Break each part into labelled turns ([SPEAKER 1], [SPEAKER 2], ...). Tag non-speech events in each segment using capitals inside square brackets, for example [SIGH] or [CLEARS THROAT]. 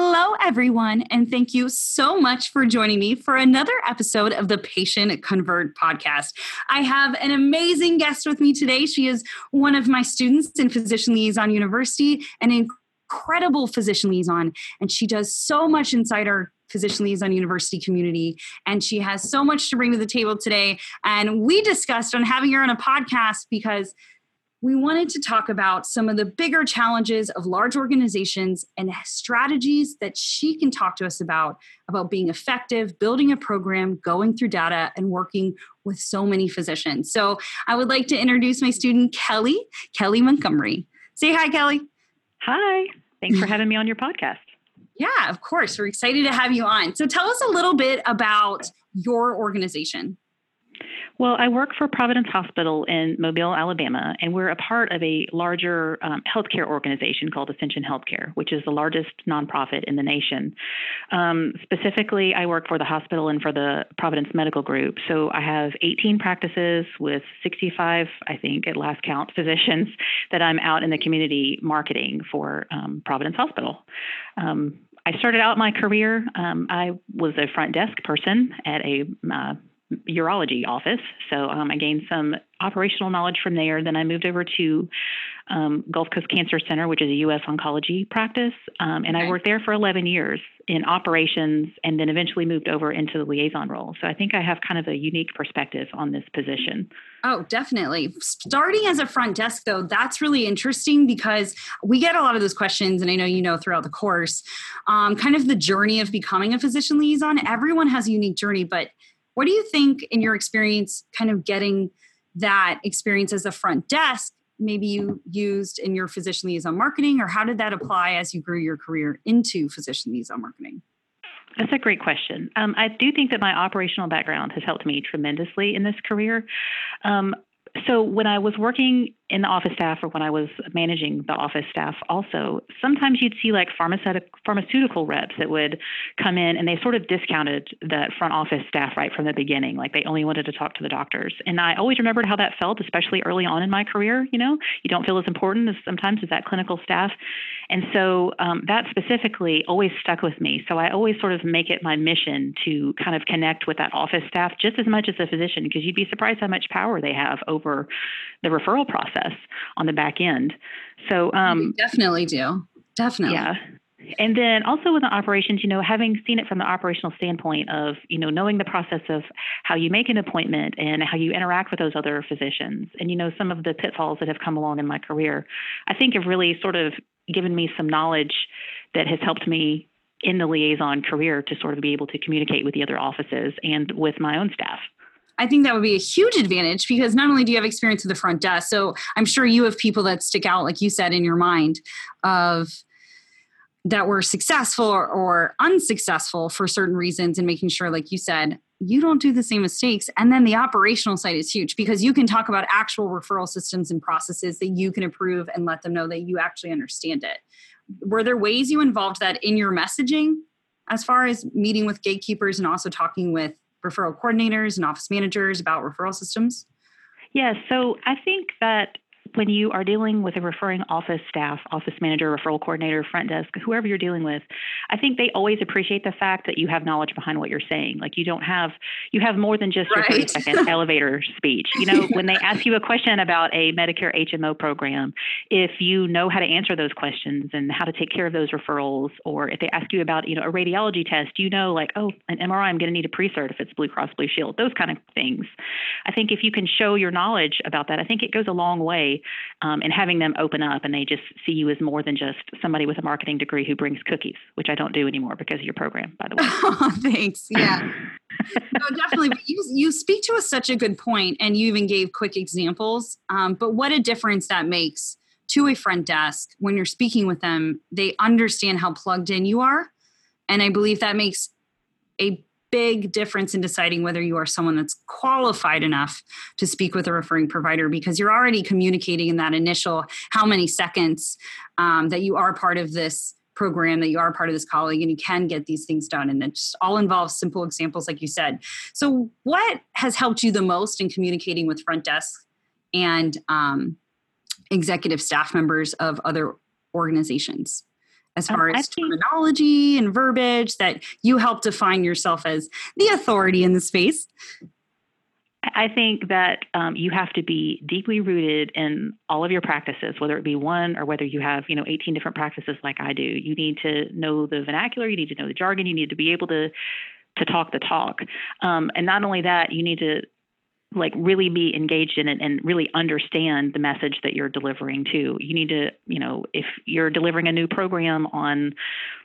[SPEAKER 1] Hello, everyone, and thank you so much for joining me for another episode of the Patient Convert podcast. I have an amazing guest with me today. She is one of my students in Physician Liaison University, an incredible physician liaison, and she does so much inside our physician liaison university community and she has so much to bring to the table today and we discussed on having her on a podcast because we wanted to talk about some of the bigger challenges of large organizations and strategies that she can talk to us about about being effective building a program going through data and working with so many physicians. So i would like to introduce my student kelly kelly montgomery. Say hi kelly.
[SPEAKER 2] Hi. Thanks for having me on your podcast. [LAUGHS]
[SPEAKER 1] Yeah of course. We're excited to have you on. So tell us a little bit about your organization
[SPEAKER 2] well, I work for Providence Hospital in Mobile, Alabama, and we're a part of a larger um, healthcare organization called Ascension Healthcare, which is the largest nonprofit in the nation. Um, specifically, I work for the hospital and for the Providence Medical Group. So I have 18 practices with 65, I think, at last count, [LAUGHS] physicians that I'm out in the community marketing for um, Providence Hospital. Um, I started out my career. Um, I was a front desk person at a uh, urology office. So um, I gained some operational knowledge from there. Then I moved over to um, Gulf Coast Cancer Center, which is a U.S. oncology practice, um, and okay. I worked there for 11 years in operations, and then eventually moved over into the liaison role. So I think I have kind of a unique perspective on this position.
[SPEAKER 1] Oh, definitely. Starting as a front desk, though, that's really interesting because we get a lot of those questions, and I know you know throughout the course, um, kind of the journey of becoming a physician liaison. Everyone has a unique journey, but what do you think, in your experience, kind of getting that experience as a front desk, maybe you used in your physician liaison marketing, or how did that apply as you grew your career into physician liaison marketing?
[SPEAKER 2] That's a great question. Um, I do think that my operational background has helped me tremendously in this career. Um, so when I was working in the office staff or when I was managing the office staff also, sometimes you'd see like pharmaceutical pharmaceutical reps that would come in and they sort of discounted that front office staff right from the beginning. Like they only wanted to talk to the doctors. And I always remembered how that felt, especially early on in my career. You know, you don't feel as important as sometimes as that clinical staff. And so um, that specifically always stuck with me. So I always sort of make it my mission to kind of connect with that office staff just as much as the physician, because you'd be surprised how much power they have over the referral process on the back end. So um,
[SPEAKER 1] definitely do. Definitely.
[SPEAKER 2] Yeah. And then also with the operations, you know, having seen it from the operational standpoint of, you know, knowing the process of how you make an appointment and how you interact with those other physicians and, you know, some of the pitfalls that have come along in my career, I think have really sort of given me some knowledge that has helped me in the liaison career to sort of be able to communicate with the other offices and with my own staff.
[SPEAKER 1] I think that would be a huge advantage because not only do you have experience with the front desk, so I'm sure you have people that stick out, like you said, in your mind of that were successful or, unsuccessful for certain reasons and making sure, like you said, you don't do the same mistakes. And then the operational side is huge because you can talk about actual referral systems and processes that you can improve and let them know that you actually understand it. Were there ways you involved that in your messaging as far as meeting with gatekeepers and also talking with referral coordinators and office managers about referral systems?
[SPEAKER 2] Yes, yeah, so I think that when you are dealing with a referring office staff, office manager, referral coordinator, front desk, whoever you're dealing with, I think they always appreciate the fact that you have knowledge behind what you're saying. Like you don't have you have more than just right. your 30 second [LAUGHS] elevator speech. You know, when they [LAUGHS] ask you a question about a Medicare HMO program, if you know how to answer those questions and how to take care of those referrals, or if they ask you about, you know, a radiology test, you know, like, oh, an MRI, I'm going to need a pre-cert if it's Blue Cross Blue Shield, those kind of things. I think if you can show your knowledge about that, I think it goes a long way um, and having them open up and they just see you as more than just somebody with a marketing degree who brings cookies, which I don't do anymore because of your program, by the way. [LAUGHS]
[SPEAKER 1] Oh, thanks. Yeah. no, definitely. But you, you speak to us such a good point, and you even gave quick examples. Um, but what a difference that makes to a front desk when you're speaking with them. They understand how plugged in you are. And I believe that makes a big difference in deciding whether you are someone that's qualified enough to speak with a referring provider because you're already communicating in that initial how many seconds um, that you are part of this program that you are part of this colleague and you can get these things done. And it just all involves simple examples like you said. So what has helped you the most in communicating with front desk and um, executive staff members of other organizations as far um, as think, terminology and verbiage that you help define yourself as the authority in the space?
[SPEAKER 2] I think that um, you have to be deeply rooted in all of your practices, whether it be one or whether you have, you know, 18 different practices like I do. You need to know the vernacular, you need to know the jargon, you need to be able to to talk the talk. Um, and not only that, you need to like really be engaged in it and really understand the message that you're delivering to. You need to, you know, if you're delivering a new program on,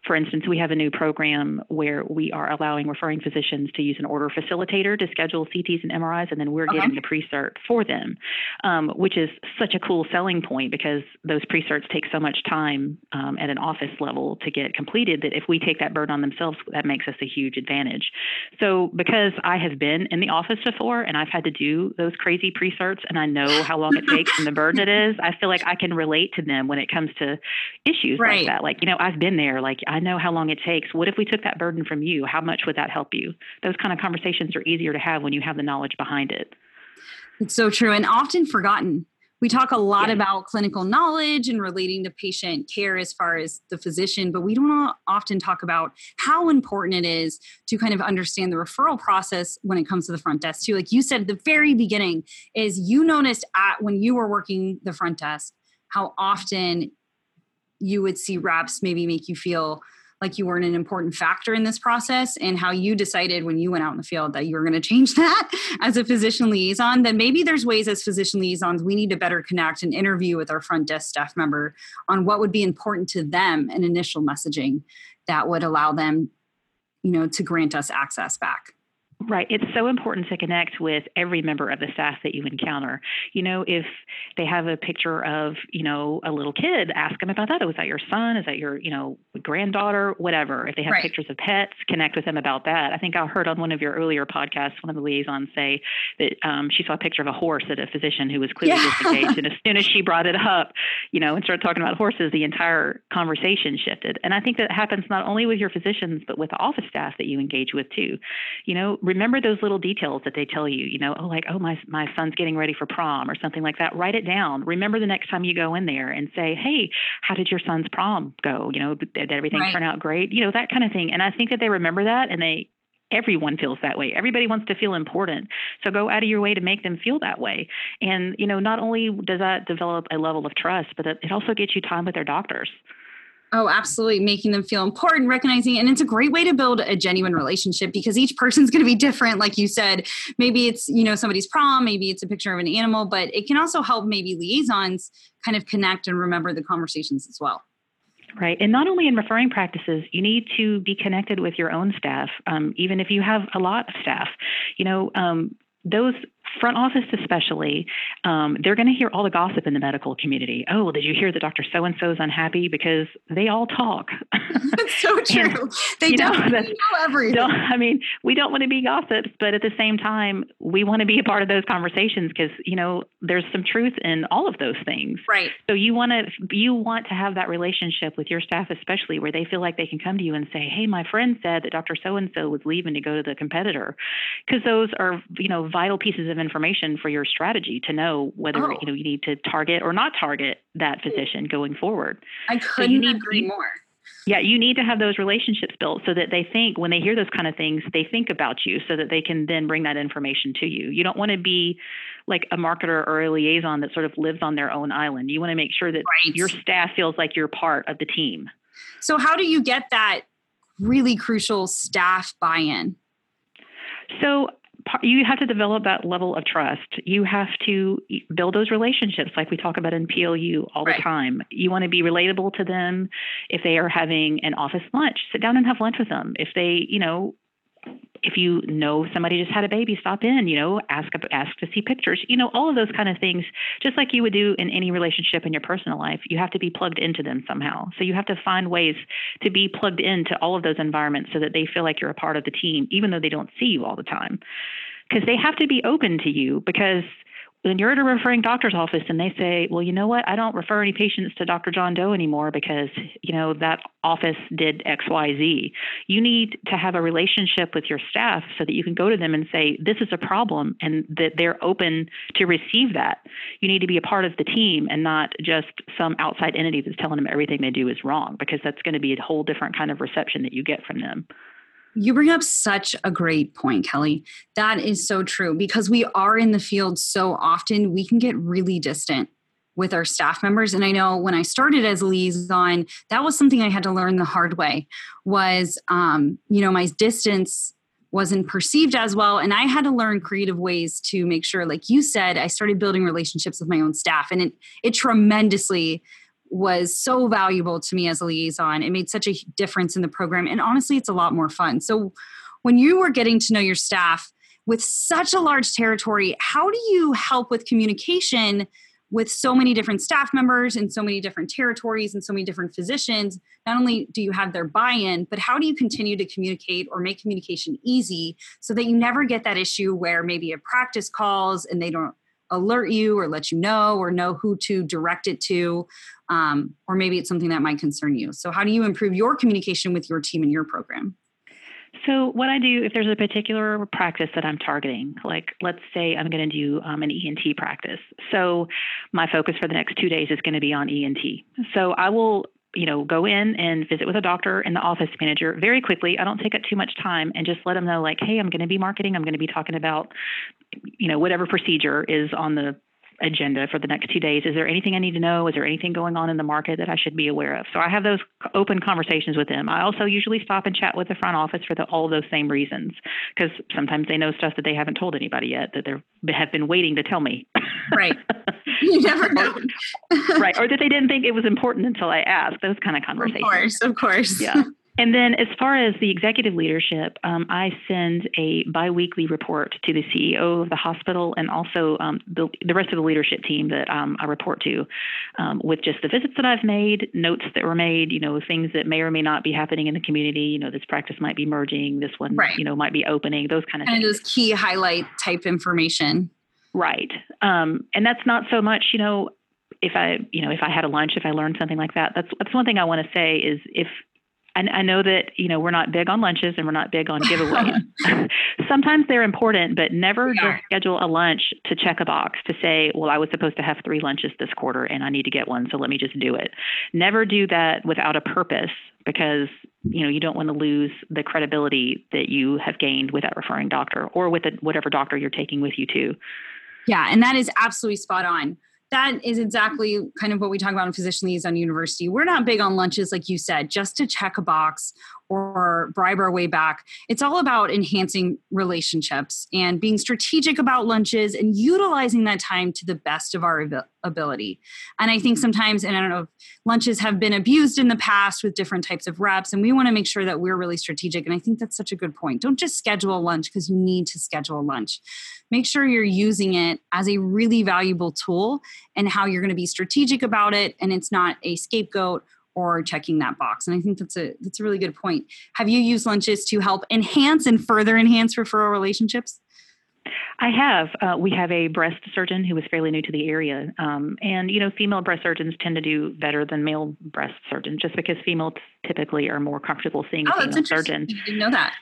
[SPEAKER 2] for instance, we have a new program where we are allowing referring physicians to use an order facilitator to schedule CTs and MRIs, and then we're uh-huh. getting the pre-cert for them, um, which is such a cool selling point because those pre-certs take so much time um, at an office level to get completed that if we take that burden on themselves, that makes us a huge advantage. So because I have been in the office before and I've had to do those crazy pre-certs and I know how long it takes and the burden it is, I feel like I can relate to them when it comes to issues right. like that. Like, you know, I've been there, like I know how long it takes. What if we took that burden from you? How much would that help you? Those kind of conversations are easier to have when you have the knowledge behind it.
[SPEAKER 1] It's so true and often forgotten we talk a lot yeah. about clinical knowledge and relating to patient care as far as the physician, but we don't often talk about how important it is to kind of understand the referral process when it comes to the front desk too. Like you said at the very beginning, is you noticed at when you were working the front desk how often you would see reps maybe make you feel like you weren't an important factor in this process and how you decided when you went out in the field that you were going to change [LAUGHS] that as a physician liaison then maybe there's ways as physician liaisons we need to better connect and interview with our front desk staff member on what would be important to them in initial messaging that would allow them you know to grant us access back
[SPEAKER 2] Right. It's so important to connect with every member of the staff that you encounter. You know, if they have a picture of, you know, a little kid, ask them about that. Oh, is that your son? Is that your, you know, granddaughter? Whatever. If they have right. pictures of pets, connect with them about that. I think I heard on one of your earlier podcasts, one of the liaisons say that um, she saw a picture of a horse at a physician who was clearly yeah. disengaged. [LAUGHS] and as soon as she brought it up, you know, and started talking about horses, the entire conversation shifted. And I think that happens not only with your physicians, but with the office staff that you engage with too. You know, remember those little details that they tell you, you know, oh, like, oh, my, my son's getting ready for prom or something like that. Write it down. Remember the next time you go in there and say, hey, how did your son's prom go? You know, did everything right. turn out great? You know, that kind of thing. And I think that they remember that and they, everyone feels that way. Everybody wants to feel important. So go out of your way to make them feel that way. And, you know, not only does that develop a level of trust, but it also gets you time with their doctors.
[SPEAKER 1] Oh, absolutely. Making them feel important, recognizing, and it's a great way to build a genuine relationship because each person's [LAUGHS] going to be different. Like you said, maybe it's, you know, somebody's prom, maybe it's a picture of an animal, but it can also help maybe liaisons kind of connect and remember the conversations as well.
[SPEAKER 2] Right. And not only in referring practices, you need to be connected with your own staff, um, even if you have a lot of staff. You know, um, those front office especially, um, they're going to hear all the gossip in the medical community. Oh, well, did you hear that Dr. So and so is unhappy because they all talk?
[SPEAKER 1] That's so [LAUGHS] true. and, they don't know, know everything.
[SPEAKER 2] I mean, we don't want to be gossips, but at the same time, we want to be a part of those conversations because you know there's some truth in all of those things.
[SPEAKER 1] Right.
[SPEAKER 2] So you want to you want to have that relationship with your staff, especially where they feel like they can come to you and say, "Hey, my friend said that Dr. So and so was leaving to go to the competitor," because those are you know vital pieces of information for your strategy to know whether oh. you know you need to target or not target that physician going forward.
[SPEAKER 1] I couldn't so you need, agree more.
[SPEAKER 2] Yeah, you need to have those relationships built so that they think when they hear those kind of things, they think about you so that they can then bring that information to you. You don't want to be like a marketer or a liaison that sort of lives on their own island. You want to make sure that right. your staff feels like you're part of the team.
[SPEAKER 1] So, how do you get that really crucial staff buy in?
[SPEAKER 2] So, you have to develop that level of trust. You have to build those relationships, like we talk about in PLU all right. the time. You want to be relatable to them. If they are having an office lunch, sit down and have lunch with them. If they, you know, if you know somebody just had a baby, stop in. You know, ask ask to see pictures. You know, all of those kind of things, just like you would do in any relationship in your personal life. You have to be plugged into them somehow. So you have to find ways to be plugged into all of those environments so that they feel like you're a part of the team, even though they don't see you all the time, because they have to be open to you because then you're at a referring doctor's office and they say, well, you know what? I don't refer any patients to Dr. John Doe anymore because, you know, that office did XYZ. You need to have a relationship with your staff so that you can go to them and say, this is a problem and that they're open to receive that. You need to be a part of the team and not just some outside entity that's telling them everything they do is wrong because that's going to be a whole different kind of reception that you get from them.
[SPEAKER 1] You bring up such a great point, Kelly. That is so true because we are in the field so often, we can get really distant with our staff members and i know when i started as a liaison that was something i had to learn the hard way was um, you know my distance wasn't perceived as well and i had to learn creative ways to make sure like you said i started building relationships with my own staff and it, it tremendously was so valuable to me as a liaison. It made such a difference in the program. And honestly, it's a lot more fun. So, when you were getting to know your staff with such a large territory, how do you help with communication with so many different staff members and so many different territories and so many different physicians? Not only do you have their buy in, but how do you continue to communicate or make communication easy so that you never get that issue where maybe a practice calls and they don't alert you or let you know or know who to direct it to um, or maybe it's something that might concern you so how do you improve your communication with your team and your program
[SPEAKER 2] so what I do, if there's a particular practice that I'm targeting, like let's say I'm going to do um, an ENT practice. So my focus for the next two days is going to be on ENT. So I will you know, go in and visit with a doctor and the office manager very quickly. I don't take up too much time and just let them know, like, hey, I'm going to be marketing. I'm going to be talking about, you know, whatever procedure is on the agenda for the next two days. Is there anything I need to know? Is there anything going on in the market that I should be aware of? So I have those open conversations with them. I also usually stop and chat with the front office for the, all those same reasons because sometimes they know stuff that they haven't told anybody yet that they have been waiting to tell me.
[SPEAKER 1] Right. [LAUGHS] You never know.
[SPEAKER 2] right. Or that they didn't think it was important until I asked. Those kind of conversations.
[SPEAKER 1] Of course. Of course.
[SPEAKER 2] Yeah. And then, as far as the executive leadership, um, I send a biweekly report to the CEO of the hospital and also um, the, the, rest of the leadership team that um, I report to, um, with just the visits that I've made, notes that were made, you know, things that may or may not be happening in the community. You know, this practice might be merging, this one, right. you know, might be opening, those kind of
[SPEAKER 1] and
[SPEAKER 2] things.
[SPEAKER 1] And those key highlight type information.
[SPEAKER 2] Right, um, and that's not so much, you know, if I, you know, if I had a lunch, if I learned something like that, that's that's one thing I want to say is if and I know that you know we're not big on lunches and we're not big on giveaways. [LAUGHS] Sometimes they're important, but never just schedule a lunch to check a box to say, "Well, I was supposed to have three lunches this quarter, and I need to get one, so let me just do it." Never do that without a purpose, because you know you don't want to lose the credibility that you have gained with that referring doctor or with the, whatever doctor you're taking with you too.
[SPEAKER 1] Yeah, and that is absolutely spot on that is exactly kind of what we talk about in physician liaison university. We're not big on lunches like you said just to check a box or bribe our way back. It's all about enhancing relationships and being strategic about lunches and utilizing that time to the best of our ability. And i think mm-hmm. sometimes and i don't know if lunches have been abused in the past with different types of reps and we want to make sure that we're really strategic and i think that's such a good point. Don't just schedule lunch because you need to schedule lunch. Make sure you're using it as a really valuable tool and how you're going to be strategic about it and it's not a scapegoat or checking that box and i think that's a that's a really good point have you used lunches to help enhance and further enhance referral relationships
[SPEAKER 2] I have. Uh, we have a breast surgeon who is fairly new to the area, um, and you know, female breast surgeons tend to do better than male breast surgeons, just because females typically are more comfortable seeing a oh, female surgeon.
[SPEAKER 1] You didn't know that.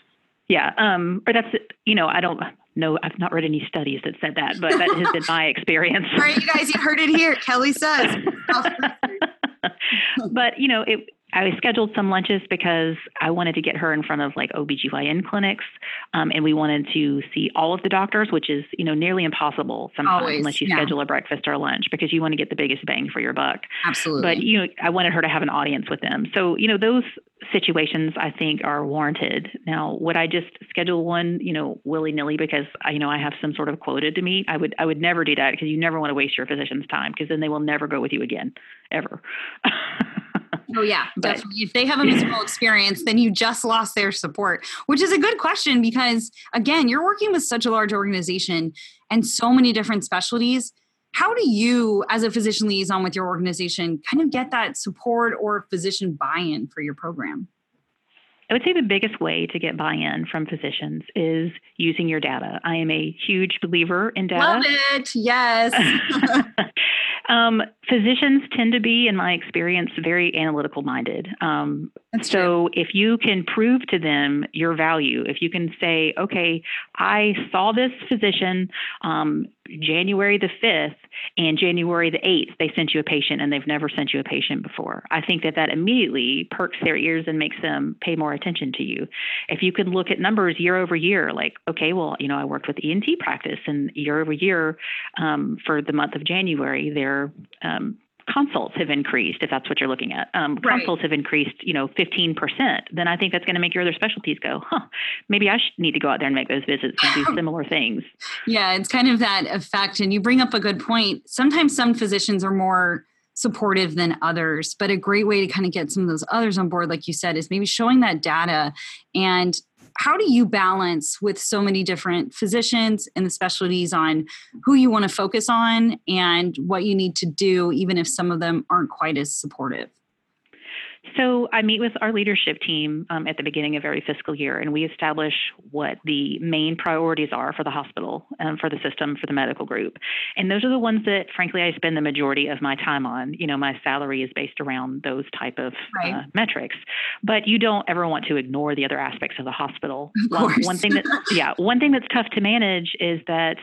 [SPEAKER 2] Yeah, um, or that's you know, I don't know. I've not read any studies that said that, but that has been my [LAUGHS] experience.
[SPEAKER 1] All right, you guys, you heard it here. Kelly says. [LAUGHS] [LAUGHS]
[SPEAKER 2] but you know, it I scheduled some lunches because I wanted to get her in front of like OBGYN clinics. Um, and we wanted to see all of the doctors, which is, you know, nearly impossible sometimes Always, unless you yeah. schedule a breakfast or a lunch because you want to get the biggest bang for your buck.
[SPEAKER 1] Absolutely.
[SPEAKER 2] But, you know, I wanted her to have an audience with them. So, you know, those situations I think are warranted. Now, would I just schedule one, you know, willy nilly because I, you know, I have some sort of quota to meet? I would, I would never do that because you never want to waste your physician's time because then they will never go with you again, ever. [LAUGHS]
[SPEAKER 1] Oh yeah, definitely. If they have a miserable [CLEARS THROAT] experience, then you just lost their support, which is a good question because again, you're working with such a large organization and so many different specialties. How do you, as a physician liaison with your organization, kind of get that support or physician buy-in for your program?
[SPEAKER 2] I would say the biggest way to get buy in from physicians is using your data. I am a huge believer in data.
[SPEAKER 1] Love it. Yes. [LAUGHS] [LAUGHS]
[SPEAKER 2] um, physicians tend to be, in my experience, very analytical minded. Um, so true. if you can prove to them your value, if you can say, okay, I saw this physician um, January the 5th and January the 8th, they sent you a patient and they've never sent you a patient before. I think that that immediately perks their ears and makes them pay more attention to you. If you can look at numbers year over year, like, okay, well, you know, I worked with ENT practice and year over year um, for the month of January, their um, consults have increased, if that's what you're looking at, um, right. consults have increased, you know, 15%, then I think that's going to make your other specialties go, huh, maybe I should need to go out there and make those visits and do [LAUGHS] similar things.
[SPEAKER 1] Yeah, it's kind of that effect. And you bring up a good point. Sometimes some physicians are more supportive than others, but a great way to kind of get some of those others on board, like you said, is maybe showing that data and how do you balance with so many different physicians and the specialties on who you want to focus on and what you need to do even if some of them aren't quite as supportive
[SPEAKER 2] so I meet with our leadership team um, at the beginning of every fiscal year, and we establish what the main priorities are for the hospital, um, for the system, for the medical group. And those are the ones that, frankly, I spend the majority of my time on. You know, my salary is based around those type of right. uh, metrics. But you don't ever want to ignore the other aspects of the hospital.
[SPEAKER 1] Of one,
[SPEAKER 2] one thing that, yeah, one thing that's tough to manage is that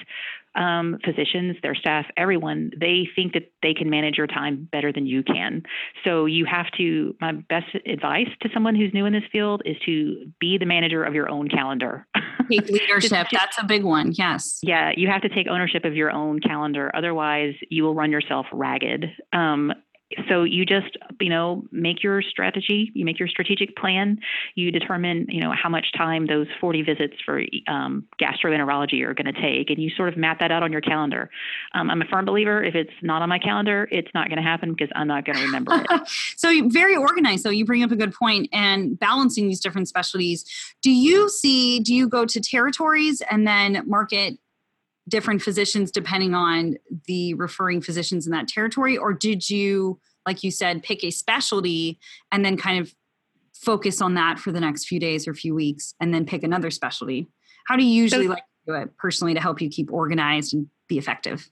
[SPEAKER 2] um, physicians, their staff, everyone, they think that they can manage your time better than you can. So you have to, my best advice to someone who's new in this field is to be the manager of your own calendar.
[SPEAKER 1] Take [LAUGHS] leadership. just, That's a big one. Yes.
[SPEAKER 2] Yeah. You have to take ownership of your own calendar. Otherwise, you will run yourself ragged. Um, so you just you know make your strategy you make your strategic plan. You determine you know how much time those 40 visits for um, gastroenterology are going to take and you sort of map that out on your calendar. Um, i'm a firm believer if it's not on my calendar it's not going to happen because i'm not going to remember it. [LAUGHS]
[SPEAKER 1] So very organized so you bring up a good point and balancing these different specialties. Do you see do you go to territories and then market different physicians depending on the referring physicians in that territory? Or did you like you said pick a specialty and then kind of focus on that for the next few days or few weeks and then pick another specialty? How do you usually so, like to do it personally to help you keep organized and be effective?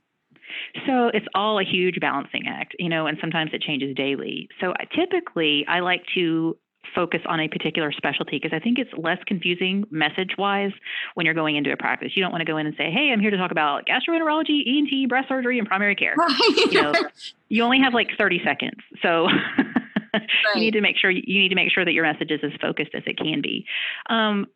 [SPEAKER 2] So it's all a huge balancing act, you know, and sometimes it changes daily. So uh, typically I like to focus on a particular specialty because I think it's less confusing message wise when you're going into a practice. You don't want to go in and say, "Hey, I'm here to talk about gastroenterology, ENT, breast surgery, and primary care." Right. You know, [LAUGHS] you only have like 30 seconds, so. right. [LAUGHS] you need to make sure you need to make sure that your message is as focused as it can be. Um,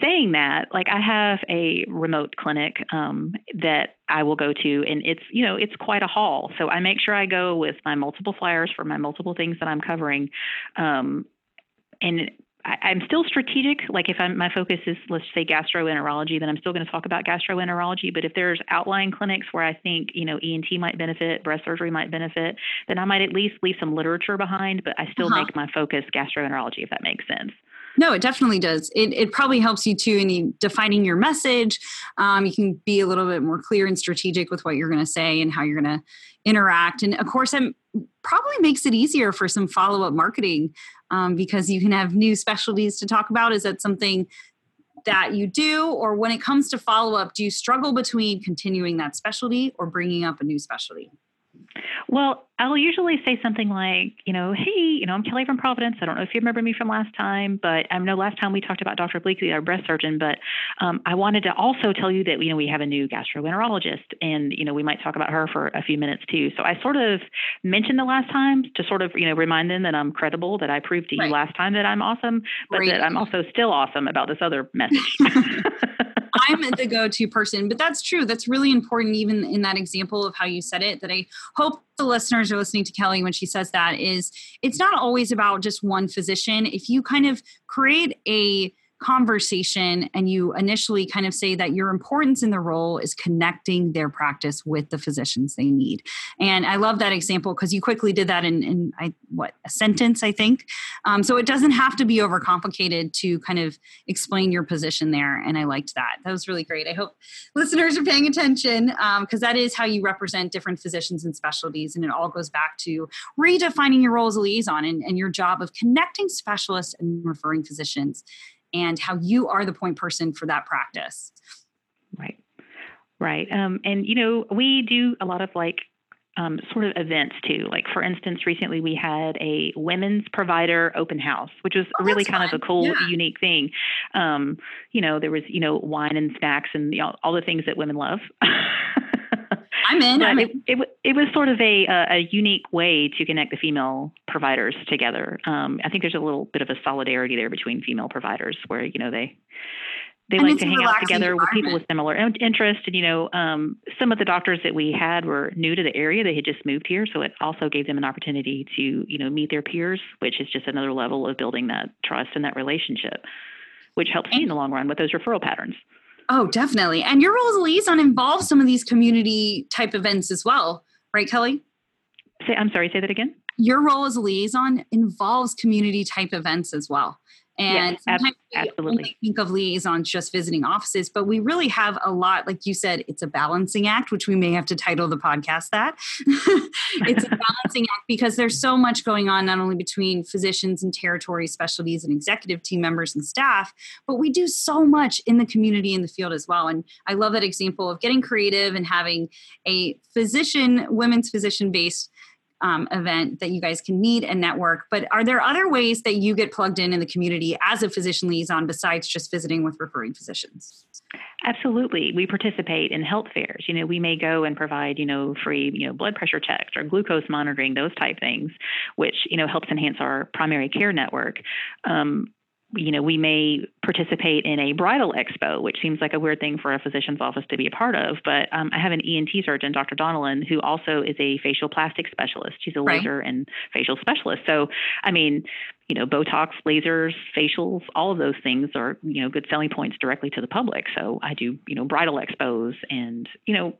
[SPEAKER 2] saying that, like I have a remote clinic um, that I will go to, and it's you know it's quite a haul. So I make sure I go with my multiple flyers for my multiple things that I'm covering, um, and I, am still strategic. Like if I'm, my focus is, let's say, gastroenterology, then I'm still going to talk about gastroenterology. But if there's outlying clinics where I think, you know, ENT might benefit, breast surgery might benefit, then I might at least leave some literature behind. But I still uh-huh. make my focus gastroenterology, if that makes sense.
[SPEAKER 1] No, it definitely does. It, it probably helps you too in defining your message. Um, you can be a little bit more clear and strategic with what you're going to say and how you're going to interact. And of course, it probably makes it easier for some follow up marketing um, because you can have new specialties to talk about. Is that something that you do? Or when it comes to follow up, do you struggle between continuing that specialty or bringing up a new specialty?
[SPEAKER 2] Well, I'll usually say something like, you know, hey, you know, I'm Kelly from Providence. I don't know if you remember me from last time, but I know last time we talked about Dr. Bleakley, our breast surgeon, but um, I wanted to also tell you that, you know, we have a new gastroenterologist and, you know, we might talk about her for a few minutes too. So I sort of mentioned the last time to sort of, you know, remind them that I'm credible, that I proved to right. you last time that I'm awesome, but Great. that I'm also still awesome about this other message. [LAUGHS] [LAUGHS]
[SPEAKER 1] I'm the go-to person, but that's true. That's really important, even in that example of how you said it. That I hope the listeners are listening to Kelly when she says that is it's not always about just one physician. If you kind of create a conversation and you initially kind of say that your importance in the role is connecting their practice with the physicians they need. And i love that example because you quickly did that in, in I, what a sentence i think? Um, so it doesn't have to be overcomplicated to kind of explain your position there and i liked that. That was really great. I hope listeners are paying attention because um, that is how you represent different physicians and specialties and it all goes back to redefining your role as a liaison and, and your job of connecting specialists and referring physicians and how you are the point person for that practice.
[SPEAKER 2] Right. Right. Um, and, you know, we do a lot of like um, sort of events too. Like, for instance, recently we had a women's provider open house, which was oh, really kind fun. of a cool, yeah. unique thing. Um, you know, there was, you know, wine and snacks and you know, all the things that women love. [LAUGHS]
[SPEAKER 1] I'm in. I'm
[SPEAKER 2] it, in. It, it, was sort of a, a unique way to connect the female providers together. Um, I think there's a little bit of a solidarity there between female providers where, you know, they, they and like to hang out together with people with similar interests. And, you know, um, some of the doctors that we had were new to the area. They had just moved here. So it also gave them an opportunity to, you know, meet their peers, which is just another level of building that trust and that relationship, which helps me in the long run with those referral patterns.
[SPEAKER 1] Oh, definitely. And your role as a liaison involves some of these community type events as well, right, Kelly?
[SPEAKER 2] Say, I'm sorry, say that again.
[SPEAKER 1] Your role as a liaison involves community type events as well. And yes, sometimes absolutely. we think of liaisons just visiting offices, but we really have a lot, like you said, it's a balancing act, which we may have to title the podcast that. [LAUGHS] it's a balancing act because there's so much going on, not only between physicians and territory specialties and executive team members and staff, but we do so much in the community in the field as well. And I love that example of getting creative and having a physician, women's physician based um, event that you guys can meet and network. But are there other ways that you get plugged in in the community as a physician liaison besides just visiting with referring physicians?
[SPEAKER 2] Absolutely. We participate in health fairs. You know, we may go and provide, you know, free, you know, blood pressure checks or glucose monitoring, those type things, which, you know, helps enhance our primary care network. Um, you know, we may participate in a bridal expo, which seems like a weird thing for a physician's office to be a part of. But um, I have an ENT surgeon, Dr. Donnellan, who also is a facial plastic specialist. She's a right. laser and facial specialist. So, I mean, you know, Botox, lasers, facials, all of those things are, you know, good selling points directly to the public. So I do, you know, bridal expos and, you know,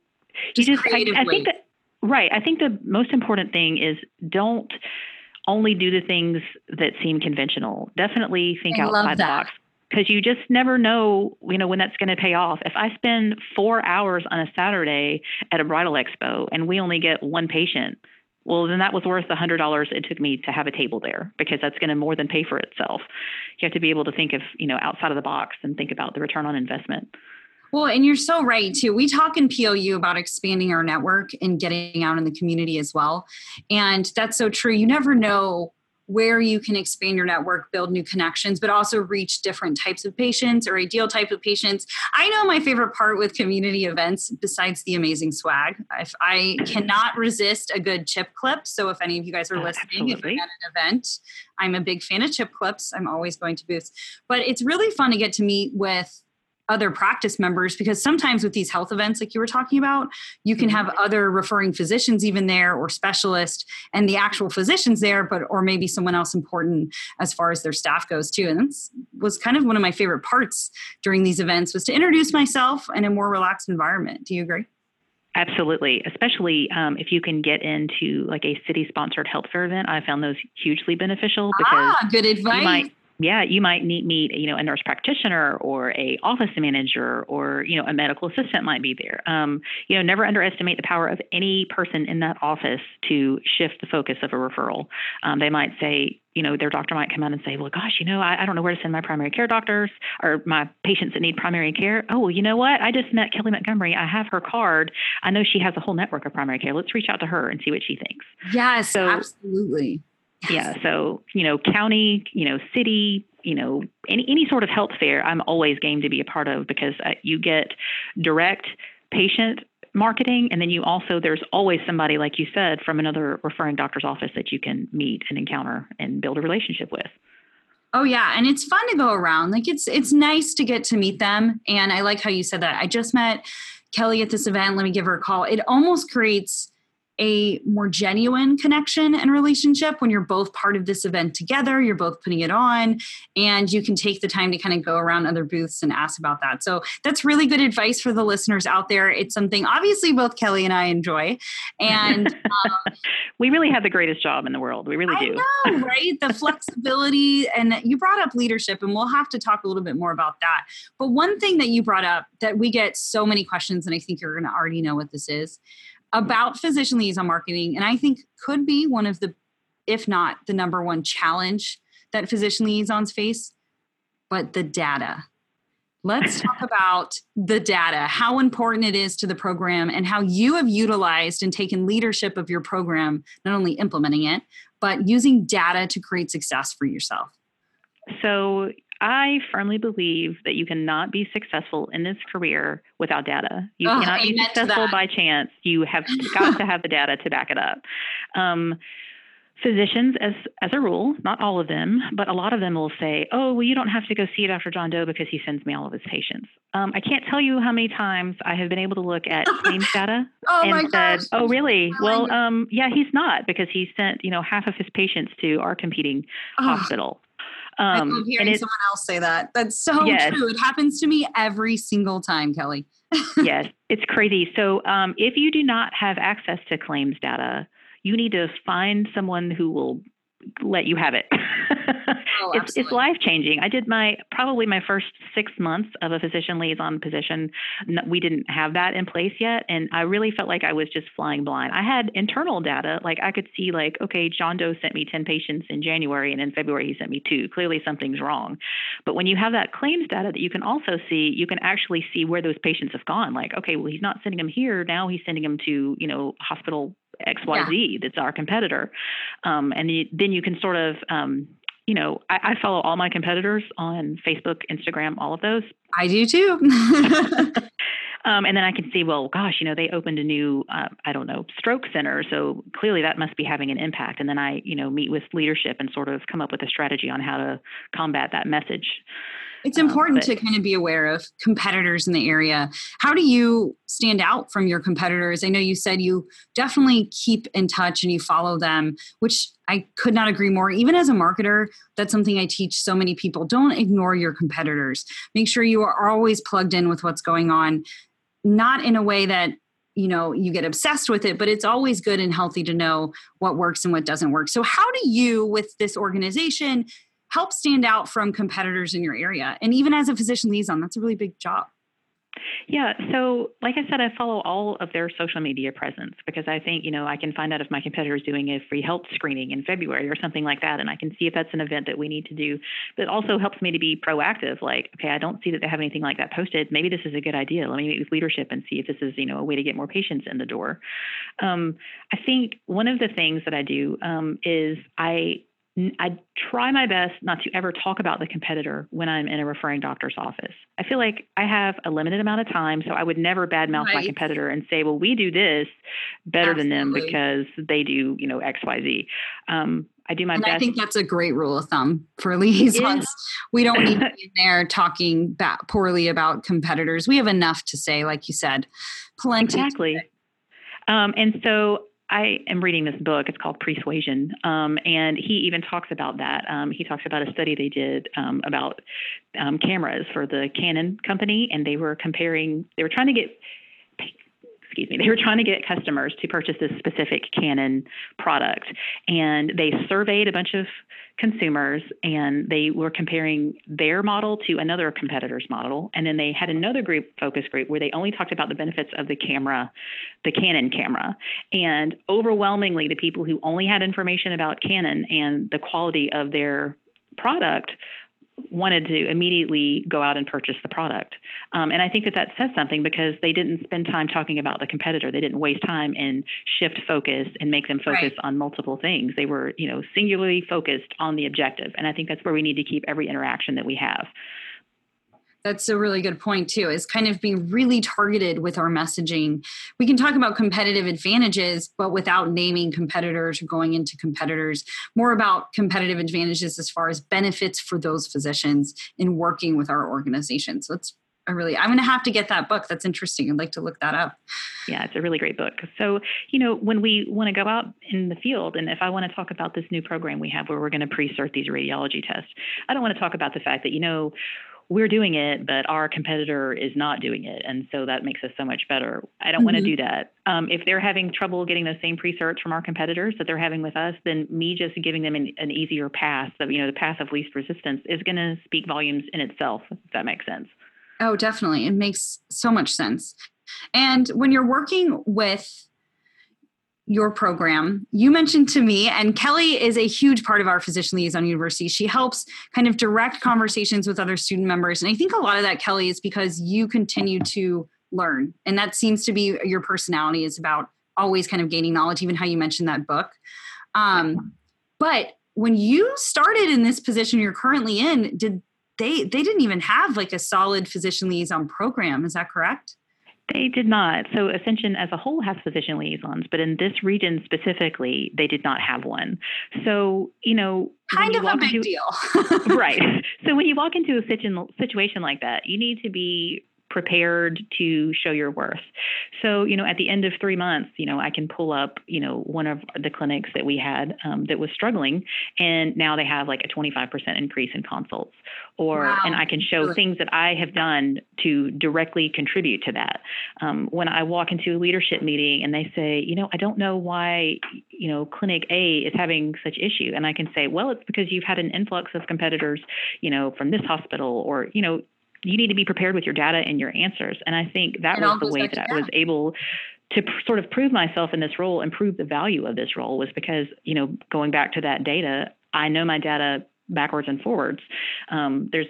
[SPEAKER 1] just you just, I, I think that,
[SPEAKER 2] right. I think the most important thing is don't, only do the things that seem conventional. Definitely think I outside the box because you just never know, you know, when that's going to pay off. If I spend four hours on a Saturday at a bridal expo and we only get one patient, well, then that was worth the hundred dollars it took me to have a table there because that's going to more than pay for itself. You have to be able to think of, you know, outside of the box and think about the return on investment.
[SPEAKER 1] Well, and you're so right too. We talk in PLU about expanding our network and getting out in the community as well. And that's so true. You never know where you can expand your network, build new connections, but also reach different types of patients or ideal type of patients. I know my favorite part with community events, besides the amazing swag, if I cannot resist a good chip clip. So if any of you guys are listening, if you're at an event, I'm a big fan of chip clips. I'm always going to booths. But it's really fun to get to meet with other practice members because sometimes with these health events like you were talking about you can have mm-hmm. other referring physicians even there or specialists and the actual physicians there but or maybe someone else important as far as their staff goes too and that was kind of one of my favorite parts during these events was to introduce myself in a more relaxed environment do you agree
[SPEAKER 2] Absolutely, especially um, if you can get into like a city-sponsored health fair event. I found those hugely beneficial because
[SPEAKER 1] ah, good advice.
[SPEAKER 2] You might, yeah, you might meet, meet, you know, a nurse practitioner or a office manager or, you know, a medical assistant might be there. Um, you know, never underestimate the power of any person in that office to shift the focus of a referral. Um, they might say, you know, their doctor might come out and say, well, gosh, you know, I, I, don't know where to send my primary care doctors or my patients that need primary care. Oh, well, you know what? I just met Kelly Montgomery. I have her card. I know she has a whole network of primary care. Let's reach out to her and see what she thinks.
[SPEAKER 1] Yes, so, absolutely
[SPEAKER 2] yeah. So, you know, county, you know, city, you know, any, any sort of health fair, I'm always game to be a part of because uh, you get direct patient marketing. And then you also, there's always somebody, like you said, from another referring doctor's office that you can meet and encounter and build a relationship with.
[SPEAKER 1] Oh yeah, and it's fun to go around. Like it's it's nice to get to meet them and I like how you said that. I just met Kelly at this event. Let me give her a call. It almost creates a more genuine connection and relationship when you're both part of this event together, you're both putting it on, and you can take the time to kind of go around other booths and ask about that. So that's really good advice for the listeners out there. It's something obviously both Kelly and I enjoy. And [LAUGHS] um,
[SPEAKER 2] we really have the greatest job in the world. We really do.
[SPEAKER 1] Know, [LAUGHS] right? The flexibility, and you brought up leadership, and we'll have to talk a little bit more about that. But one thing that you brought up that we get so many questions, and I think you're going to already know what this is about physician liaison marketing, and I think could be one of the, if not the number one challenge that physician liaisons face, but the data. Let's [LAUGHS] talk about the data, how important it is to the program, and how you have utilized and taken leadership of your program, not only implementing it, but using data to create success for yourself.
[SPEAKER 2] So, I firmly believe that you cannot be successful in this career without data. You oh, cannot be successful by chance. You have got to have the data to back it up. Um, physicians, as as a rule, not all of them, but a lot of them will say, "Oh, well, you don't have to go see Dr. John Doe because he sends me all of his patients." Um, I can't tell you how many times I have been able to look at [LAUGHS] claims data
[SPEAKER 1] oh
[SPEAKER 2] and
[SPEAKER 1] said, gosh.
[SPEAKER 2] "Oh, really? Well, um, yeah, he's not because he sent you know half of his patients to our competing oh. hospital."
[SPEAKER 1] Um, I love hearing someone else say that. That's so yes. true. It happens to me every single time, Kelly. [LAUGHS]
[SPEAKER 2] yes, it's crazy. So, um, if you do not have access to claims data, you need to find someone who will let you have it. [LAUGHS] oh, it's it's life changing. I did my probably my first six months of a physician liaison position. We didn't have that in place yet, and I really felt like I was just flying blind. I had internal data, like I could see like, okay, John Doe sent me ten patients in January, and in February he sent me two. Clearly something's wrong. But when you have that claims data that you can also see, you can actually see where those patients have gone. Like, okay, well he's not sending them here now; he's sending them to you know hospital XYZ yeah. that's our competitor. Um, and you, then you can sort of, um, you know, I, I, follow all my competitors on Facebook, Instagram, all of those.
[SPEAKER 1] I do too. [LAUGHS]
[SPEAKER 2] um, and then I can see, well, gosh, you know, they opened a new, uh, I don't know, stroke center. So clearly that must be having an impact. And then I, you know, meet with leadership and sort of come up with a strategy on how to combat that message.
[SPEAKER 1] It's important um, to kind of be aware of competitors in the area. How do you stand out from your competitors? I know you said you definitely keep in touch and you follow them, which I could not agree more. Even as a marketer, that's something I teach so many people. Don't ignore your competitors. Make sure you are always plugged in with what's going on, not in a way that you know you get obsessed with it but it's always good and healthy to know what works and what doesn't work so how do you with this organization help stand out from competitors in your area. And even as a physician liaison, that's a really big job.
[SPEAKER 2] Yeah. So, like I said, I follow all of their social media presence because I think, you know, I can find out if my competitor is doing a free health screening in February or something like that. And I can see if that's an event that we need to do. But also helps me to be proactive. Like, okay, I don't see that they have anything like that posted. Maybe this is a good idea. Let me meet with leadership and see if this is, you know, a way to get more patients in the door. Um, I think one of the things that I do um, is I I try my best not to ever talk about the competitor when I'm in a referring doctor's office. I feel like I have a limited amount of time, so I would never badmouth right. my competitor and say, "Well, we do this better Absolutely. than them because they do, you know, X, Y, Z." Um, I do my
[SPEAKER 1] and
[SPEAKER 2] best.
[SPEAKER 1] I think that's a great rule of thumb for liaisons. [LAUGHS] We don't need to [LAUGHS] be in there talking back poorly about competitors. We have enough to say, like you said, plenty.
[SPEAKER 2] Exactly. Um, and so I am reading this book. It's called Persuasion, um, and he even talks about that. Um, he talks about a study they did um, about um, cameras for the Canon company, and they were comparing. They were trying to get excuse me, they were trying to get customers to purchase this specific Canon product. And they surveyed a bunch of consumers and they were comparing their model to another competitor's model. And then they had another group, focus group, where they only talked about the benefits of the camera, the Canon camera. And overwhelmingly, the people who only had information about Canon and the quality of their product wanted to immediately go out and purchase the product. Um, and I think that that says something because they didn't spend time talking about the competitor. They didn't waste time and shift focus and make them focus right. on multiple things. They were, you know, singularly focused on the objective. And I think that's where we need to keep every interaction that we have
[SPEAKER 1] that's a really good point too is kind of be really targeted with our messaging we can talk about competitive advantages but without naming competitors or going into competitors more about competitive advantages as far as benefits for those physicians in working with our organization so it's I really, I'm going to have to get that book. That's interesting. I'd like to look that up.
[SPEAKER 2] Yeah, it's a really great book. So, you know, when we want to go out in the field, and if I want to talk about this new program we have where we're going to pre cert these radiology tests, I don't want to talk about the fact that, you know, we're doing it, but our competitor is not doing it. And so that makes us so much better. I don't mm-hmm. want to do that. Um, if they're having trouble getting those same pre-certs from our competitors that they're having with us, then me just giving them an, an easier path, of, you know, the path of least resistance is going to speak volumes in itself, if that makes sense.
[SPEAKER 1] Oh, definitely. It makes so much sense. And when you're working with your program. You mentioned to me, and Kelly is a huge part of our Physician Liaison University. She helps kind of direct conversations with other student members. And I think a lot of that, Kelly, is because you continue to learn. And that seems to be your personality is about always kind of gaining knowledge, even how you mentioned that book. Um, but when you started in this position you're currently in, did they they didn't even have like a solid physician liaison program, is that correct?
[SPEAKER 2] They did not. So Ascension as a whole has physician liaisons, but in this region specifically, they did not have one. So, you know,
[SPEAKER 1] kind of a big into,
[SPEAKER 2] deal. [LAUGHS] [LAUGHS] right. So when you walk into a situation like that, you need to be prepared to show your worth. So, you know, at the end of three months, you know, I can pull up, you know, one of the clinics that we had um, that was struggling, and now they have like a 25% increase in consults. Or, wow. and I can show things that I have done to directly contribute to that. Um, when I walk into a leadership meeting and they say, you know, I don't know why, you know, clinic A is having such issue, and I can say, well, it's because you've had an influx of competitors, you know, from this hospital, or, you know, you need to be prepared with your data and your answers. And I think that was the way that I was able to pr- sort of prove myself in this role and prove the value of this role was because, you know, going back to that data, I know my data backwards and forwards. Um, there's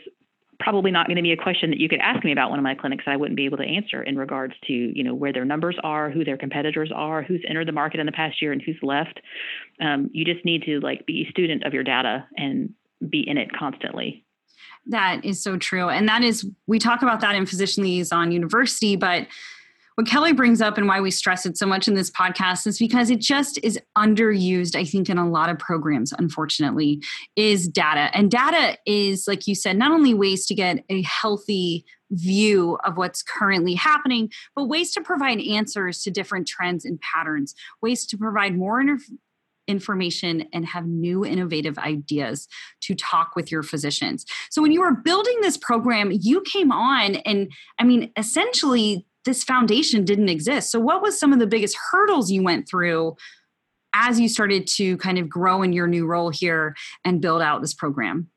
[SPEAKER 2] probably not going to be a question that you could ask me about one of my clinics that I wouldn't be able to answer in regards to, you know, where their numbers are, who their competitors are, who's entered the market in the past year and who's left. Um, you just need to like be a student of your data and be in it constantly.
[SPEAKER 1] That is so true. And that is, we talk about that in Physician Liaison University, but what Kelly brings up and why we stress it so much in this podcast is because it just is underused, I think, in a lot of programs, unfortunately, is data. And data is, like you said, not only ways to get a healthy view of what's currently happening, but ways to provide answers to different trends and patterns, ways to provide more information and have new innovative ideas to talk with your physicians. So when you were building this program, you came on and I mean essentially this foundation didn't exist. So what was some of the biggest hurdles you went through as you started to kind of grow in your new role here and build out this program?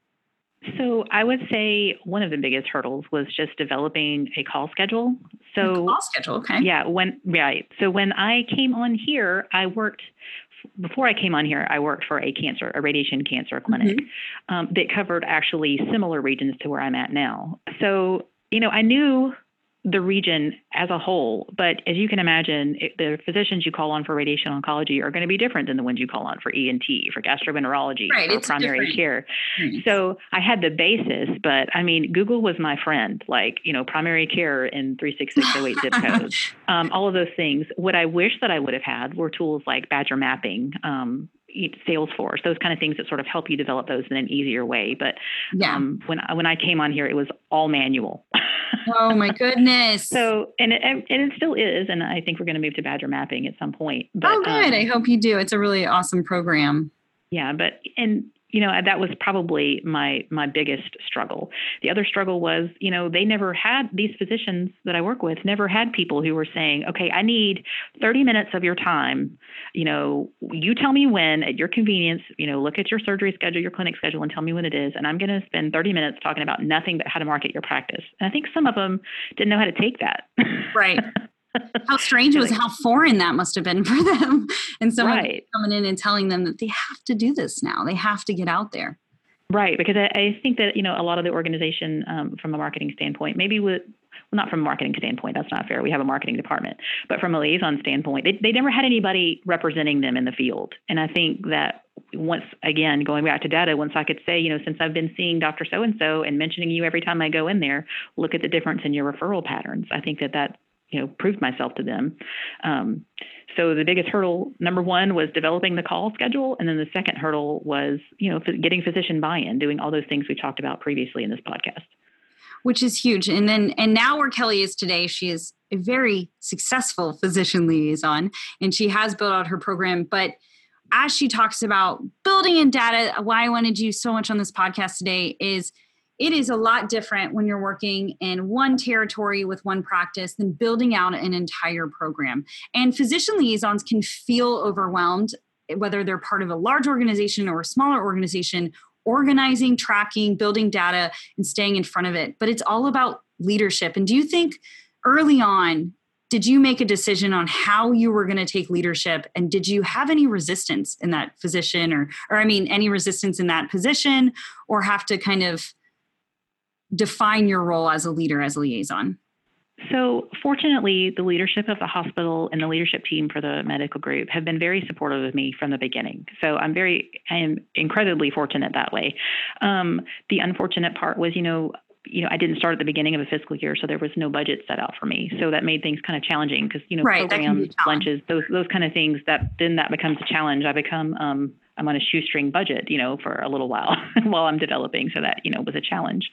[SPEAKER 2] So I would say one of the biggest hurdles was just developing a call schedule. So
[SPEAKER 1] a call schedule, okay.
[SPEAKER 2] Yeah, when right. So when I came on here, I worked before I came on here, I worked for a cancer, a radiation cancer clinic mm-hmm. um, that covered actually similar regions to where I'm at now. So, you know, I knew the region as a whole. But as you can imagine, it, the physicians you call on for radiation oncology are going to be different than the ones you call on for ENT, for gastroenterology, right, for primary different. care. Mm-hmm. So I had the basis, but I mean, Google was my friend, like, you know, primary care in 36608 zip [LAUGHS] codes, um, all of those things. What I wish that I would have had were tools like Badger mapping, um, Salesforce, those kind of things that sort of help you develop those in an easier way. But yeah. um, when when I came on here, it was all manual.
[SPEAKER 1] Oh my goodness! [LAUGHS]
[SPEAKER 2] So and it, and it still is, and I think we're going to move to Badger mapping at some point.
[SPEAKER 1] But, oh, good! Um, I hope you do. It's a really awesome program.
[SPEAKER 2] Yeah, but and you know that was probably my my biggest struggle. The other struggle was you know they never had these physicians that i work with never had people who were saying okay i need 30 minutes of your time. You know you tell me when at your convenience you know look at your surgery schedule your clinic schedule and tell me when it is and i'm going to spend 30 minutes talking about nothing but how to market your practice. And i think some of them didn't know how to take that.
[SPEAKER 1] Right [LAUGHS] how strange it was, how [LAUGHS] foreign that must have been for them. And someone right. coming in and telling them that they have to do this now, they have to get out there.
[SPEAKER 2] Right, because I, I think that you know a lot of the organization, um, from a marketing standpoint, maybe with well, not from a marketing standpoint, that's not fair. We have a marketing department, but from a liaison standpoint, they, they never had anybody representing them in the field. And I think that once again, going back to data, once I could say, you know, since I've been seeing Dr. So and so and mentioning you every time I go in there, look at the difference in your referral patterns. I think that that you know proved myself to them. Um, so the biggest hurdle number one was developing the call schedule, and then the second hurdle was you know getting physician buy-in, doing all those things we talked about previously in this podcast.
[SPEAKER 1] which is huge. And then, and now where Kelly is today, she is a very successful physician liaison and she has built out her program. But as she talks about building in data, why I wanted you so much on this podcast today is it is a lot different when you're working in one territory with one practice than building out an entire program. And physician liaisons can feel overwhelmed, whether they're part of a large organization or a smaller organization, organizing, tracking, building data, and staying in front of it. But it's all about leadership. And do you think early on, did you make a decision on how you were going to take leadership and did you have any resistance in that physician or or i mean any resistance in that position or have to kind of define your role as a leader as a liaison
[SPEAKER 2] so, fortunately, the leadership of the hospital and the leadership team for the medical group have been very supportive of me from the beginning. So, I'm very, I am incredibly fortunate that way. Um, the unfortunate part was, you know, you know, I didn't start at the beginning of a fiscal year, so there was no budget set out for me. So that made things kind of challenging because you know right, programs, lunches, those those kind of things. That then that becomes a challenge. I become um, I'm on a shoestring budget, you know, for a little while [LAUGHS] while I'm developing. So that, you know, was a challenge.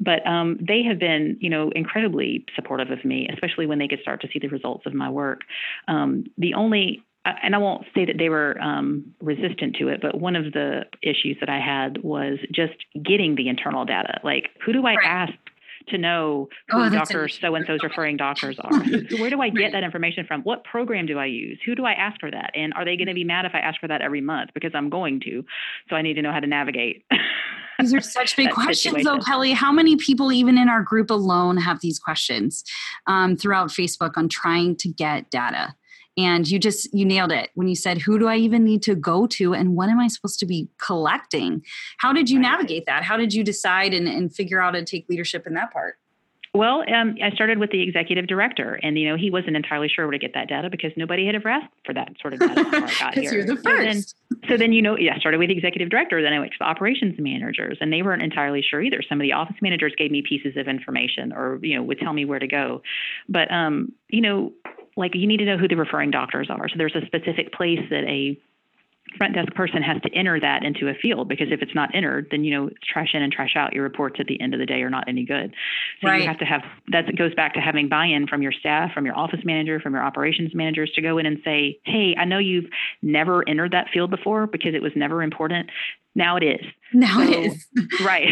[SPEAKER 2] But um, they have been, you know, incredibly supportive of me, especially when they could start to see the results of my work. Um, the only and I won't say that they were um, resistant to it, but one of the issues that I had was just getting the internal data. Like, who do I right. ask to know who oh, doctors so and so's referring doctors are. [LAUGHS] Where do I get that information from? What program do I use? Who do I ask for that? And are they going to be mad if I ask for that every month? Because I'm going to. So I need to know how to navigate. [LAUGHS]
[SPEAKER 1] These are such big questions, situation. though, Kelly. How many people, even in our group alone, have these questions um, throughout Facebook on trying to get data? And you just you nailed it when you said who do i even need to go to and what am i supposed to be collecting how did you navigate that how did you decide and, and figure out to take leadership in that part
[SPEAKER 2] well, um, I started with the executive director, and you know he wasn't entirely sure where to get that data because nobody had ever asked for that sort of data before I [LAUGHS] got
[SPEAKER 1] here. You're the first.
[SPEAKER 2] So then, so then, you know, yeah, I started with the executive director. Then I went to the operations managers, and they weren't entirely sure either. Some of the office managers gave me pieces of information, or you know, would tell me where to go. But um, you know, like you need to know who the referring doctors are. So there's a specific place that a front desk person has to enter that into a field because if it's not entered, then you know it's trash in and trash out. Your reports at the end of the day are not any good. So right. you have to have that goes back to having buy-in from your staff, from your office manager, from your operations managers to go in and say, "Hey, I know you've never entered that field before because it was never important. Now it is.
[SPEAKER 1] Now so, it is.
[SPEAKER 2] right.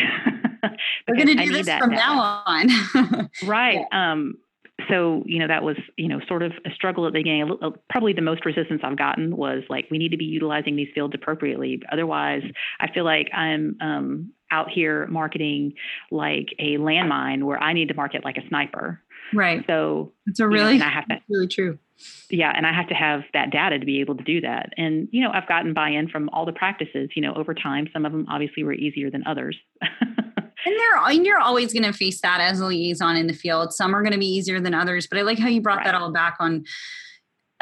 [SPEAKER 2] [LAUGHS]
[SPEAKER 1] We're going to do this from data. now on. [LAUGHS]
[SPEAKER 2] right. Yeah. Um, so you know that was you know sort of a struggle at the beginning. Probably the most resistance I've gotten was like we need to be utilizing these fields appropriately. Otherwise, I feel like I'm um, out here marketing like a landmine where I need to market like a sniper.
[SPEAKER 1] Right.
[SPEAKER 2] So
[SPEAKER 1] it's a really you know, I have to, [LAUGHS] really true.
[SPEAKER 2] Yeah, and I have to have that data to be able to do that. And you know, I've gotten buy-in from all the practices. You know, over time, some of them obviously were easier than others. [LAUGHS]
[SPEAKER 1] And they're and you're always going to face that as a liaison in the field. Some are going to be easier than others, but I like how you brought right. that all back on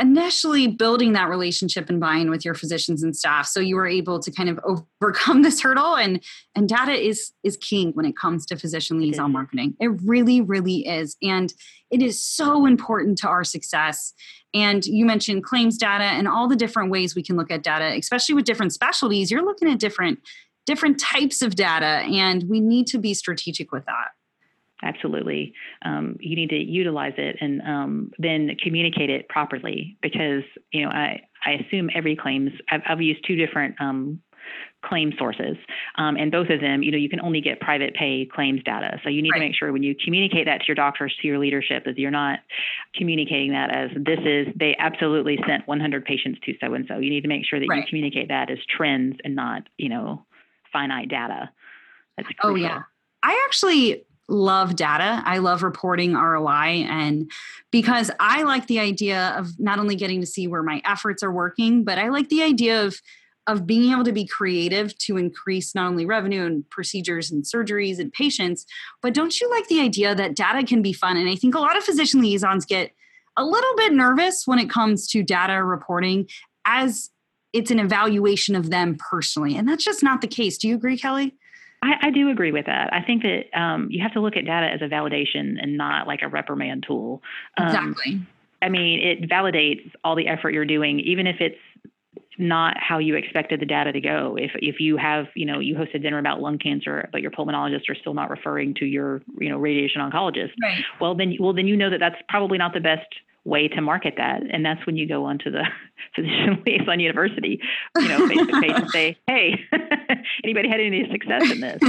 [SPEAKER 1] initially building that relationship and buying with your physicians and staff. So you were able to kind of overcome [LAUGHS] this hurdle and and data is is king when it comes to physician liaison marketing. It really really is. And it is so important to our success. And you mentioned claims data and all the different ways we can look at data especially with different specialties. You're looking at different different types of data, and we need to be strategic with that.
[SPEAKER 2] Absolutely. Um, you need to utilize it and um, then communicate it properly because, you know, I, I assume every claims, I've, I've used two different um, claim sources. Um, and both of them, you know, you can only get private pay claims data. So you need right. to make sure when you communicate that to your doctors, to your leadership, that you're not communicating that as this is, they absolutely sent 100 patients to so and so. You need to make sure that right. you communicate that as trends and not, you know, finite data.
[SPEAKER 1] That's oh yeah. I actually love data. I love reporting ROI and because I like the idea of not only getting to see where my efforts are working, but I like the idea of of being able to be creative to increase not only revenue and procedures and surgeries and patients, but don't you like the idea that data can be fun? And I think a lot of physician liaisons get a little bit nervous when it comes to data reporting as it's an evaluation of them personally. And that's just not the case. Do you agree, Kelly?
[SPEAKER 2] I, I do agree with that. I think that um, you have to look at data as a validation and not like a reprimand tool.
[SPEAKER 1] Um, exactly.
[SPEAKER 2] I mean, it validates all the effort you're doing, even if it's not how you expected the data to go. If if you have, you know, you hosted dinner about lung cancer, but your pulmonologists are still not referring to your, you know, radiation oncologist, right. well then well then you know that that's probably not the best way to market that. And that's when you go onto the [LAUGHS] physician [LAUGHS] liaison university, you know, face to face and say, [LAUGHS] hey, anybody had any success in this?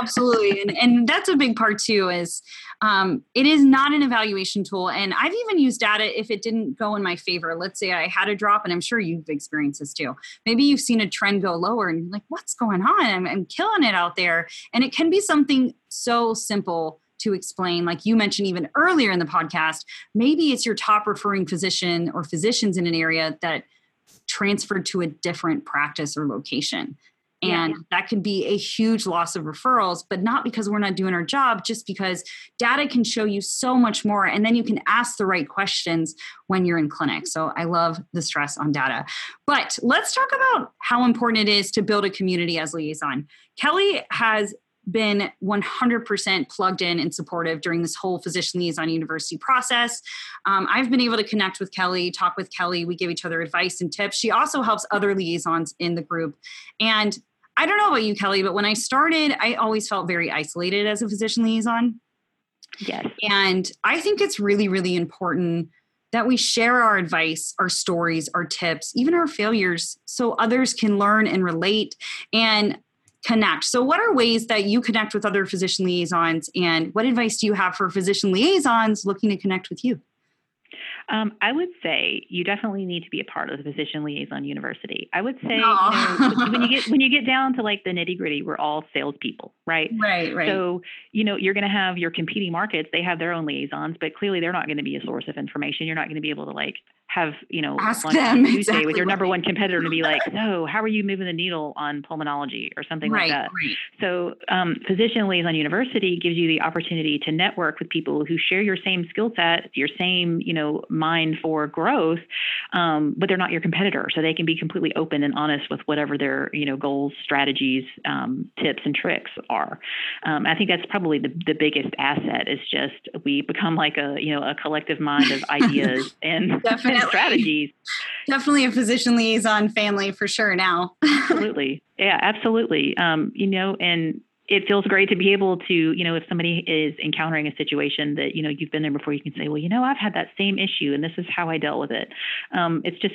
[SPEAKER 1] Absolutely. And, and that's a big part too, is um, it is not an evaluation tool. And I've even used data if it didn't go in my favor. Let's say I had a drop, and I'm sure you've experienced this too. Maybe you've seen a trend go lower and you're like, what's going on? I'm, I'm killing it out there. And it can be something so simple to explain, like you mentioned even earlier in the podcast, maybe it's your top referring physician or physicians in an area that transferred to a different practice or location. And yeah. that could be a huge loss of referrals, but not because we're not doing our job, just because data can show you so much more. And then you can ask the right questions when you're in clinic. So I love the stress on data. But let's talk about how important it is to build a community as liaison. Kelly has been 100% plugged in and supportive during this whole physician liaison university process. Um, I've been able to connect with Kelly, talk with Kelly. We give each other advice and tips. She also helps other liaisons in the group. And I don't know about you, Kelly, but when I started, I always felt very isolated as a physician liaison.
[SPEAKER 2] Yes.
[SPEAKER 1] And I think it's really, really important that we share our advice, our stories, our tips, even our failures, so others can learn and relate. And connect. So, what are ways that you connect with other physician liaisons, and what advice do you have for physician liaisons looking to connect with you?
[SPEAKER 2] Um, I would say you definitely need to be a part of the physician liaison university. I would say you know, when you get when you get [LAUGHS] down to like the nitty gritty, we're all salespeople, right?
[SPEAKER 1] Right, right.
[SPEAKER 2] So you know you're going to have your competing markets. They have their own liaisons, but clearly they're not going to be a source of information. You're not going to be able to like have you know
[SPEAKER 1] Ask them [LAUGHS]
[SPEAKER 2] Tuesday
[SPEAKER 1] exactly
[SPEAKER 2] with your number one competitor to be like, [LAUGHS] so how are you moving the needle on pulmonology or something
[SPEAKER 1] right,
[SPEAKER 2] like that.
[SPEAKER 1] Right.
[SPEAKER 2] So um, physician liaison university gives you the opportunity to network with people who share your same skill set, your same you know mind for growth, um, but they're not your competitor, so they can be completely open and honest with whatever their you know goals, strategies, um, tips, and tricks are. Um, I think that's probably the, the biggest asset is just we become like a you know a collective mind of [LAUGHS] ideas and, and strategies.
[SPEAKER 1] Definitely a physician liaison family for sure now. [LAUGHS]
[SPEAKER 2] absolutely, yeah, absolutely. Um, you know, and it feels great to be able to, you know, if somebody is encountering a situation that, you know, you've been there before, you can say, well, you know, I've had that same issue and this is how I dealt with it. Um, it's just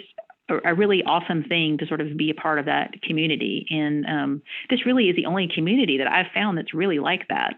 [SPEAKER 2] a, a, really awesome thing to sort of be a part of that community. And um, this really is the only community that I've found that's really like that.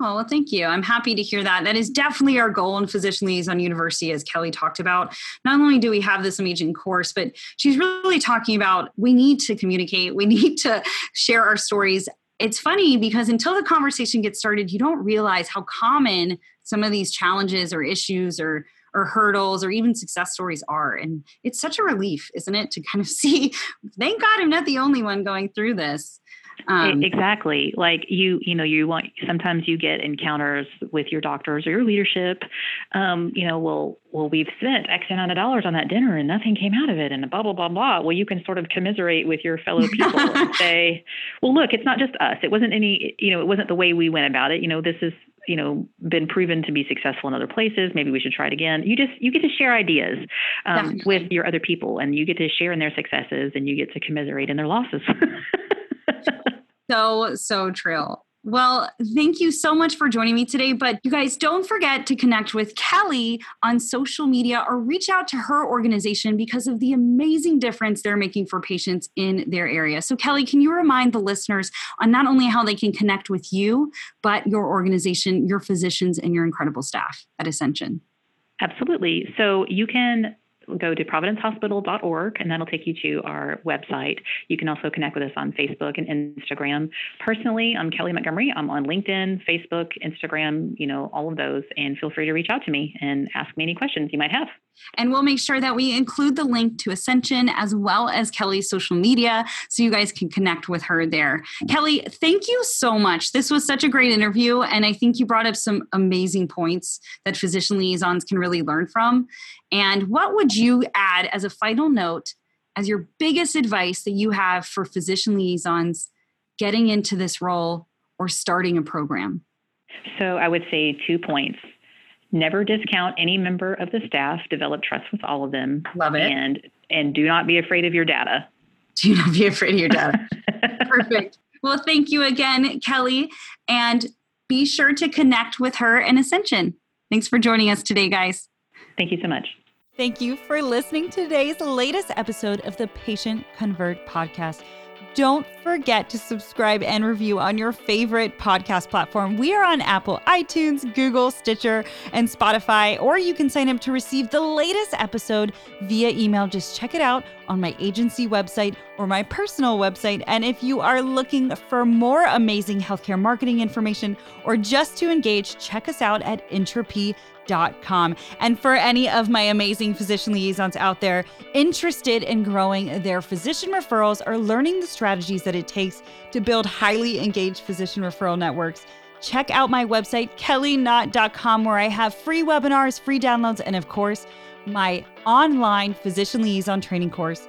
[SPEAKER 1] Oh, well, thank you. I'm happy to hear that. That is definitely our goal in Physician Liaison University, as Kelly talked about. Not only do we have this amazing course, but she's really talking about we need to communicate, we [LAUGHS] need to share our stories it's funny because until the conversation gets started, you don't realize how common some of these challenges or issues or or hurdles or even success stories are. And it's such a relief, isn't it, to kind of [LAUGHS] see, thank God I'm not the only one going through this.
[SPEAKER 2] Um, exactly. Like you, you know, you want sometimes you get encounters with your doctors or your leadership. Um, you know, well, well, we've spent X amount of dollars on that dinner and nothing came out of it, and blah blah blah blah. Well, you can sort of commiserate with your fellow [LAUGHS] people and say, well, look, it's not just us. It wasn't any, you know, it wasn't the way we went about it. You know, this is you know been proven to be successful in other places maybe we should try it again you just you get to share ideas um, with your other people and you get to share in their successes and you get to commiserate in their losses [LAUGHS]
[SPEAKER 1] so, so true. Well, thank you so much for joining me today. But you guys don't forget to connect with Kelly on social media or reach out to her organization because of the amazing difference they're making for patients in their area. So, Kelly, can you remind the listeners on not only how they can connect with you, but your organization, your physicians, and your incredible staff at Ascension?
[SPEAKER 2] Absolutely. So, you can go to providencehospital.org and that'll take you to our website. You can also connect with us on Facebook and Instagram. Personally, I'm Kelly Montgomery. I'm on LinkedIn, Facebook, Instagram, you know, all of those. And feel free to reach out to me and ask me any questions you might have.
[SPEAKER 1] And we'll make sure that we include the link to Ascension as well as Kelly's social media so you guys can connect with her there. Kelly, thank you so much. This was such a great interview. And I think you brought up some amazing points that physician liaisons can really learn from. And what would you add as a final note, as your biggest advice that you have for physician liaisons getting into this role or starting a program?
[SPEAKER 2] So I would say two points never discount any member of the staff. Develop trust with all of them.
[SPEAKER 1] Love it.
[SPEAKER 2] And and do not be afraid of your data. [LAUGHS]
[SPEAKER 1] Do not be afraid of your data. [LAUGHS] Perfect. Well, thank you again, Kelly, and be sure to connect with her in Ascension. Thanks for joining us today, guys.
[SPEAKER 2] Thank you so much.
[SPEAKER 1] Thank you for listening to today's latest episode of the Patient Convert podcast. Don't forget to subscribe and review on your favorite podcast platform. We are on Apple, iTunes, Google, Stitcher, and Spotify, or you can sign up to receive the latest episode via email. Just check it out on my agency website or my personal website. And if you are looking for more amazing healthcare marketing information or just to engage, check us out at Intrepy.com com. And for any of my amazing physician liaisons out there interested in growing their physician referrals or learning the strategies that it takes to build highly engaged physician referral networks, check out my website, kellyknott.com, where I have free webinars, free downloads, and of course, my online physician liaison training course